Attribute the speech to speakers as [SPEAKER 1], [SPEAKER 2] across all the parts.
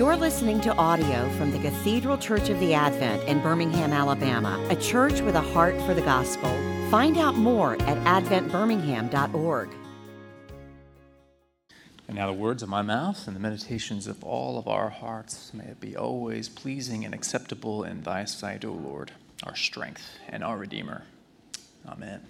[SPEAKER 1] You're listening to audio from the Cathedral Church of the Advent in Birmingham, Alabama, a church with a heart for the gospel. Find out more at adventbirmingham.org.
[SPEAKER 2] And now the words of my mouth and the meditations of all of our hearts may it be always pleasing and acceptable in thy sight, O Lord, our strength and our Redeemer. Amen.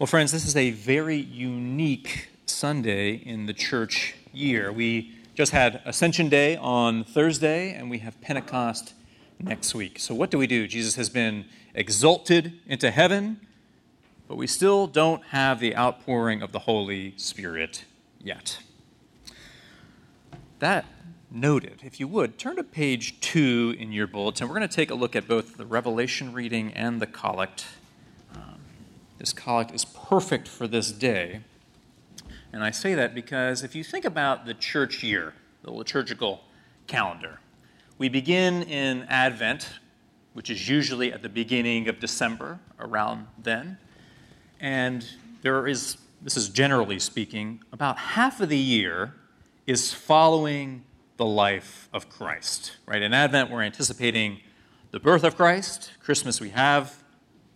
[SPEAKER 2] Well, friends, this is a very unique Sunday in the church year. We just had Ascension Day on Thursday, and we have Pentecost next week. So, what do we do? Jesus has been exalted into heaven, but we still don't have the outpouring of the Holy Spirit yet. That noted, if you would, turn to page two in your bulletin. We're going to take a look at both the Revelation reading and the collect. Um, this collect is perfect for this day. And I say that because if you think about the church year, the liturgical calendar, we begin in Advent, which is usually at the beginning of December, around then. And there is, this is generally speaking, about half of the year is following the life of Christ. Right? In Advent, we're anticipating the birth of Christ. Christmas, we have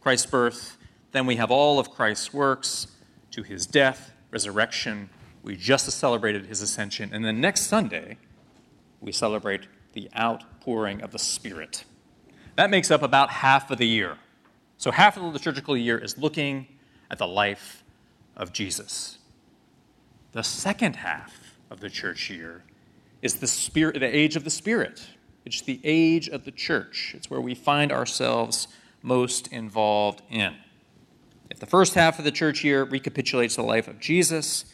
[SPEAKER 2] Christ's birth. Then we have all of Christ's works to his death, resurrection. We just celebrated his ascension. And then next Sunday, we celebrate the outpouring of the Spirit. That makes up about half of the year. So half of the liturgical year is looking at the life of Jesus. The second half of the church year is the spirit, the age of the Spirit. It's the age of the church. It's where we find ourselves most involved in. If the first half of the church year recapitulates the life of Jesus,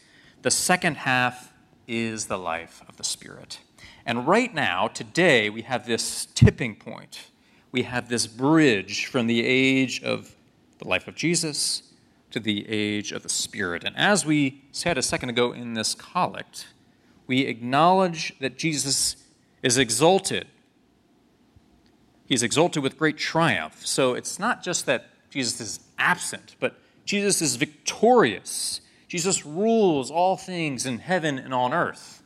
[SPEAKER 2] the second half is the life of the Spirit. And right now, today, we have this tipping point. We have this bridge from the age of the life of Jesus to the age of the Spirit. And as we said a second ago in this collect, we acknowledge that Jesus is exalted. He's exalted with great triumph. So it's not just that Jesus is absent, but Jesus is victorious. Jesus rules all things in heaven and on earth.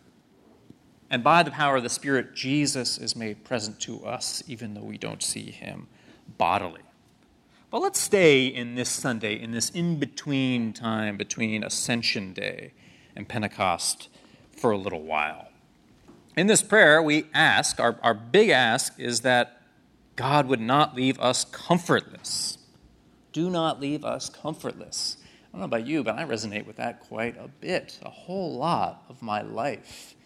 [SPEAKER 2] And by the power of the Spirit, Jesus is made present to us, even though we don't see him bodily. But let's stay in this Sunday, in this in between time between Ascension Day and Pentecost, for a little while. In this prayer, we ask, our, our big ask is that God would not leave us comfortless do not leave us comfortless. I don't know about you, but I resonate with that quite a bit. A whole lot of my life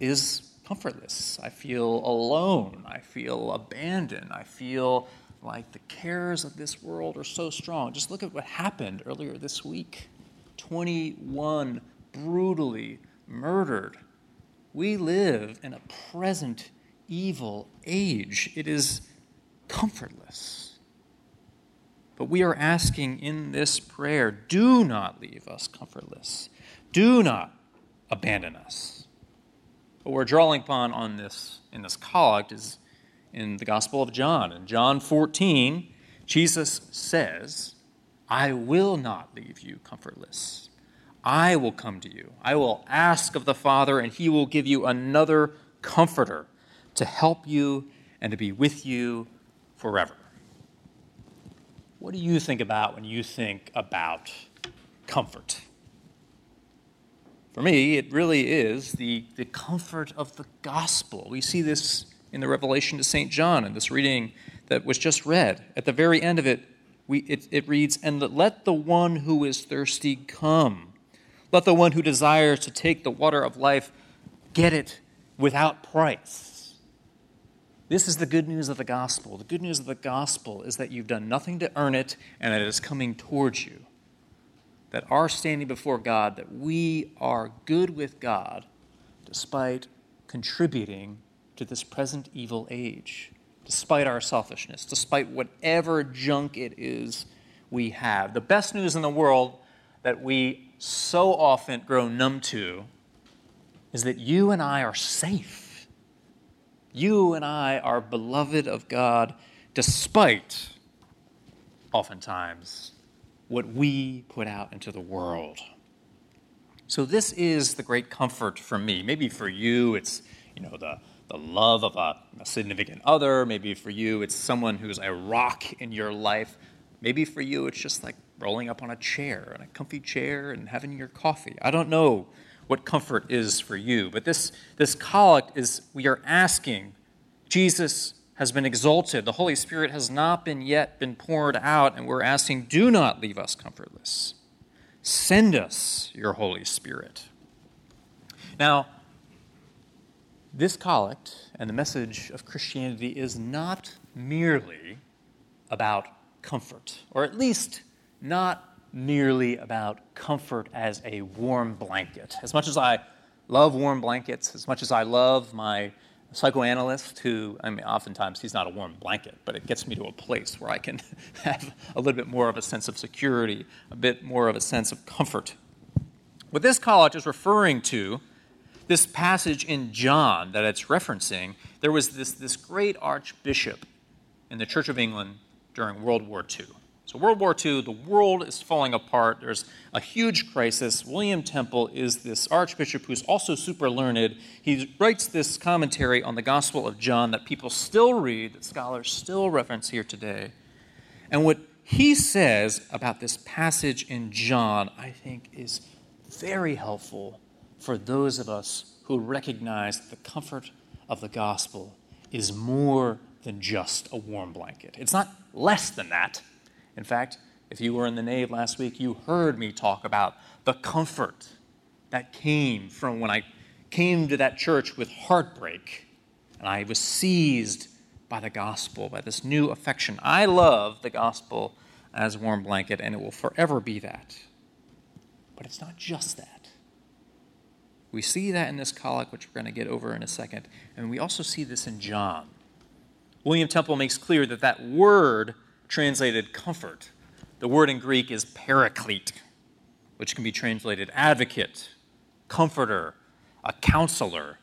[SPEAKER 2] is comfortless. I feel alone. I feel abandoned. I feel like the cares of this world are so strong. Just look at what happened earlier this week 21 brutally murdered. We live in a present evil age. It is comfortless. But we are asking in this prayer do not leave us comfortless, do not abandon us. What we're drawing upon on this in this collect is in the Gospel of John. In John 14, Jesus says, I will not leave you comfortless. I will come to you. I will ask of the Father, and he will give you another comforter to help you and to be with you forever. What do you think about when you think about comfort? For me, it really is the, the comfort of the gospel. We see this in the revelation to St. John in this reading that was just read. At the very end of it, we, it, it reads, And let the one who is thirsty come. Let the one who desires to take the water of life get it without price. This is the good news of the gospel. The good news of the gospel is that you've done nothing to earn it and that it is coming towards you. That our standing before God, that we are good with God despite contributing to this present evil age, despite our selfishness, despite whatever junk it is we have. The best news in the world that we so often grow numb to is that you and I are safe you and I are beloved of God despite, oftentimes, what we put out into the world. So, this is the great comfort for me. Maybe for you, it's you know, the, the love of a, a significant other. Maybe for you, it's someone who's a rock in your life. Maybe for you, it's just like rolling up on a chair, on a comfy chair, and having your coffee. I don't know what comfort is for you, but this, this collect is we are asking Jesus has been exalted. The Holy Spirit has not been yet been poured out, and we're asking, do not leave us comfortless. Send us your Holy Spirit. Now, this collect and the message of Christianity is not merely about comfort, or at least not merely about comfort as a warm blanket. As much as I love warm blankets, as much as I love my psychoanalyst who, I mean, oftentimes he's not a warm blanket, but it gets me to a place where I can have a little bit more of a sense of security, a bit more of a sense of comfort. What this collect is referring to, this passage in John that it's referencing, there was this, this great archbishop in the Church of England during World War II. So, World War II, the world is falling apart. There's a huge crisis. William Temple is this archbishop who's also super learned. He writes this commentary on the Gospel of John that people still read, that scholars still reference here today. And what he says about this passage in John, I think, is very helpful for those of us who recognize that the comfort of the gospel is more than just a warm blanket. It's not less than that. In fact, if you were in the nave last week, you heard me talk about the comfort that came from when I came to that church with heartbreak and I was seized by the gospel, by this new affection. I love the gospel as a warm blanket, and it will forever be that. But it's not just that. We see that in this collect, which we're going to get over in a second, and we also see this in John. William Temple makes clear that that word translated comfort. The word in Greek is paraclete, which can be translated advocate, comforter, a counselor.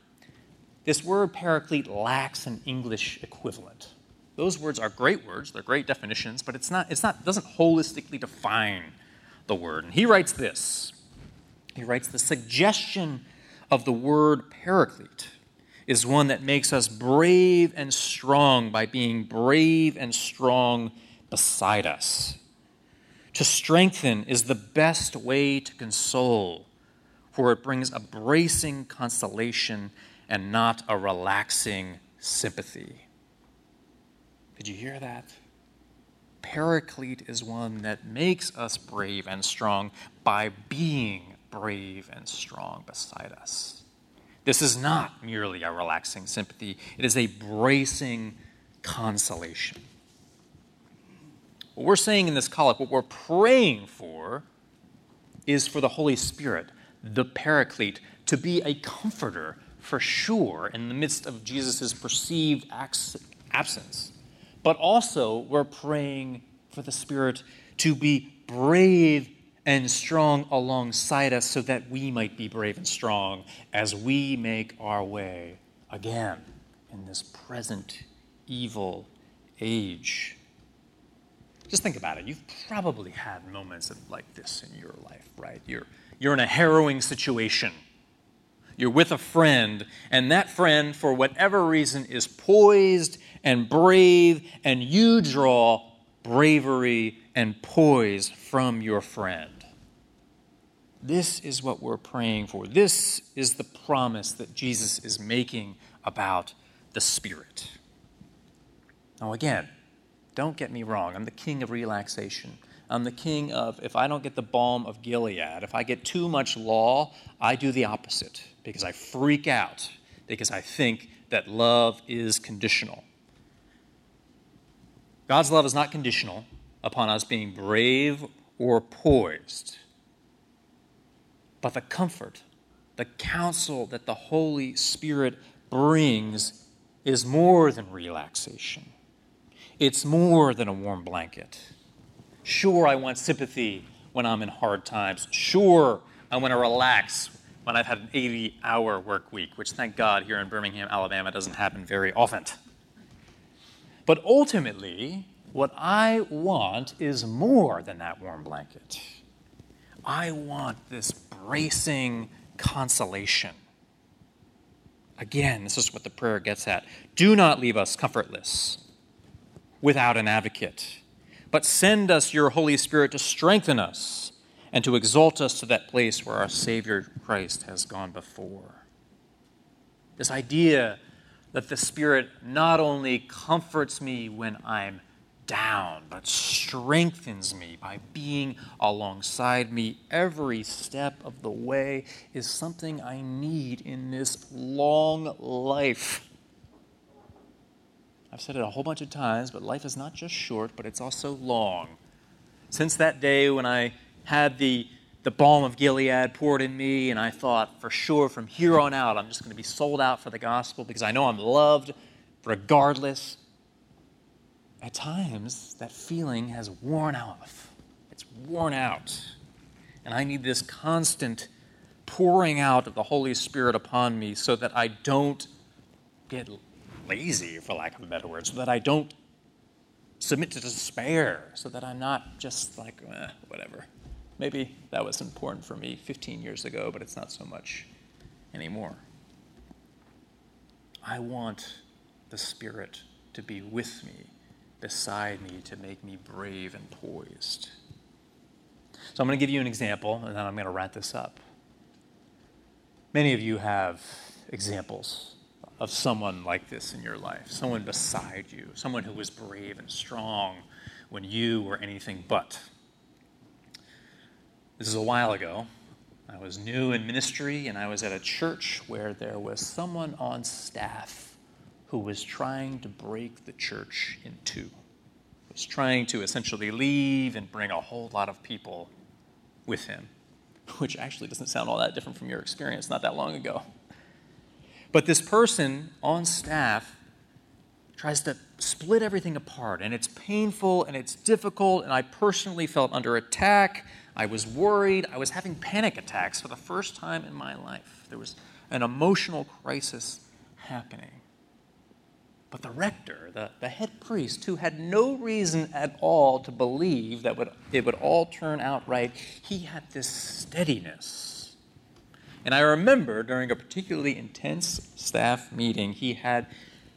[SPEAKER 2] This word paraclete lacks an English equivalent. Those words are great words, they're great definitions, but it's not, it's not, doesn't holistically define the word. And he writes this. He writes the suggestion of the word paraclete is one that makes us brave and strong by being brave and strong beside us. To strengthen is the best way to console, for it brings a bracing consolation and not a relaxing sympathy. Did you hear that? Paraclete is one that makes us brave and strong by being brave and strong beside us. This is not merely a relaxing sympathy, it is a bracing consolation. What we're saying in this collect, what we're praying for, is for the Holy Spirit, the Paraclete, to be a comforter for sure in the midst of Jesus' perceived absence. But also, we're praying for the Spirit to be brave and strong alongside us so that we might be brave and strong as we make our way again in this present evil age. Just think about it. You've probably had moments like this in your life, right? You're, you're in a harrowing situation. You're with a friend, and that friend, for whatever reason, is poised and brave, and you draw bravery and poise from your friend. This is what we're praying for. This is the promise that Jesus is making about the Spirit. Now, again, don't get me wrong, I'm the king of relaxation. I'm the king of, if I don't get the balm of Gilead, if I get too much law, I do the opposite because I freak out because I think that love is conditional. God's love is not conditional upon us being brave or poised, but the comfort, the counsel that the Holy Spirit brings is more than relaxation. It's more than a warm blanket. Sure, I want sympathy when I'm in hard times. Sure, I want to relax when I've had an 80 hour work week, which thank God here in Birmingham, Alabama doesn't happen very often. But ultimately, what I want is more than that warm blanket. I want this bracing consolation. Again, this is what the prayer gets at. Do not leave us comfortless without an advocate, but send us your Holy Spirit to strengthen us and to exalt us to that place where our Savior Christ has gone before. This idea that the Spirit not only comforts me when I'm down, but strengthens me by being alongside me every step of the way is something I need in this long life. I've said it a whole bunch of times, but life is not just short, but it's also long. Since that day when I had the, the balm of Gilead poured in me, and I thought, for sure, from here on out, I'm just going to be sold out for the gospel because I know I'm loved regardless at times that feeling has worn off. It's worn out. And I need this constant pouring out of the Holy Spirit upon me so that I don't get lazy, for lack of a better word, so that I don't submit to despair, so that I'm not just like, eh, whatever. Maybe that was important for me 15 years ago, but it's not so much anymore. I want the Spirit to be with me beside me to make me brave and poised. So I'm going to give you an example, and then I'm going to wrap this up. Many of you have examples of someone like this in your life, someone beside you, someone who was brave and strong when you were anything but. This is a while ago. I was new in ministry, and I was at a church where there was someone on staff who was trying to break the church in two, was trying to essentially leave and bring a whole lot of people with him, which actually doesn't sound all that different from your experience not that long ago. But this person on staff tries to split everything apart, and it's painful and it's difficult, and I personally felt under attack. I was worried. I was having panic attacks for the first time in my life. There was an emotional crisis happening. But the rector, the, the head priest, who had no reason at all to believe that would, it would all turn out right, he had this steadiness. And I remember during a particularly intense staff meeting, he had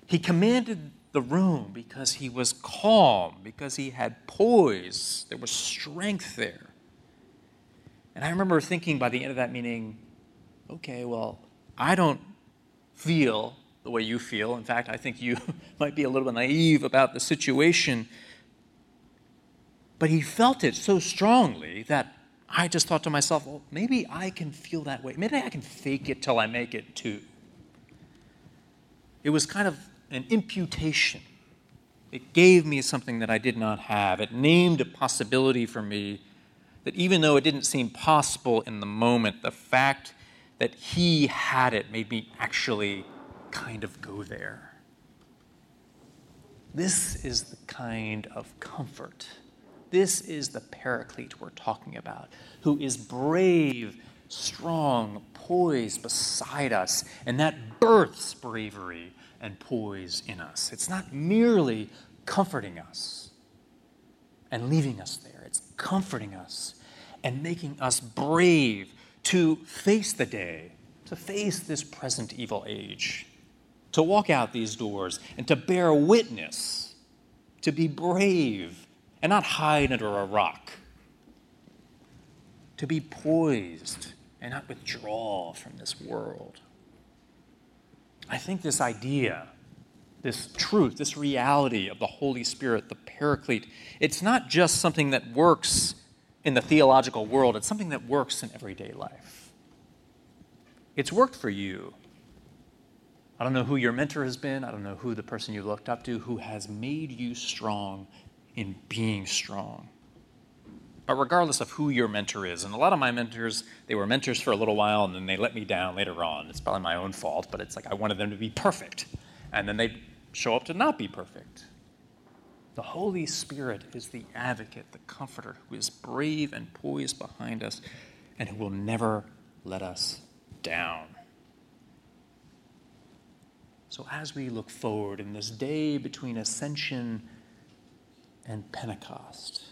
[SPEAKER 2] he commanded the room because he was calm, because he had poise. There was strength there. And I remember thinking by the end of that meeting, okay, well, I don't feel the way you feel. In fact, I think you might be a little bit naive about the situation. But he felt it so strongly that I just thought to myself, well, maybe I can feel that way. Maybe I can fake it till I make it too. It was kind of an imputation. It gave me something that I did not have. It named a possibility for me that even though it didn't seem possible in the moment, the fact that he had it made me actually kind of go there. This is the kind of comfort. This is the paraclete we're talking about, who is brave, strong, poised beside us, and that births bravery and poise in us. It's not merely comforting us and leaving us there, it's comforting us and making us brave to face the day, to face this present evil age to walk out these doors and to bear witness, to be brave and not hide under a rock, to be poised and not withdraw from this world. I think this idea, this truth, this reality of the Holy Spirit, the Paraclete, it's not just something that works in the theological world, it's something that works in everyday life. It's worked for you I don't know who your mentor has been. I don't know who the person you looked up to who has made you strong in being strong. But regardless of who your mentor is, and a lot of my mentors, they were mentors for a little while and then they let me down later on. It's probably my own fault, but it's like I wanted them to be perfect. And then they show up to not be perfect. The Holy Spirit is the advocate, the comforter, who is brave and poised behind us and who will never let us down. So, as we look forward in this day between Ascension and Pentecost,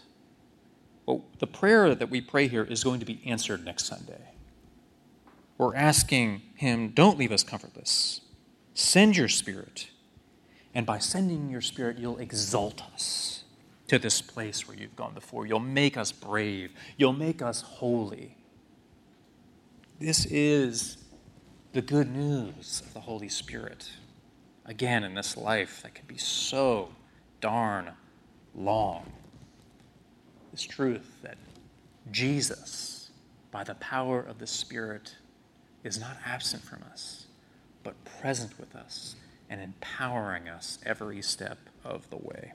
[SPEAKER 2] well, the prayer that we pray here is going to be answered next Sunday. We're asking Him, don't leave us comfortless. Send your Spirit. And by sending your Spirit, you'll exalt us to this place where you've gone before. You'll make us brave. You'll make us holy. This is the good news of the Holy Spirit. Again, in this life that can be so darn long. This truth that Jesus, by the power of the Spirit, is not absent from us, but present with us and empowering us every step of the way.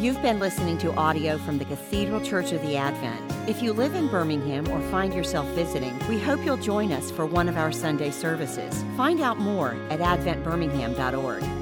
[SPEAKER 1] You've been listening to audio from the Cathedral Church of the Advent. If you live in Birmingham or find yourself visiting, we hope you'll join us for one of our Sunday services. Find out more at adventbirmingham.org.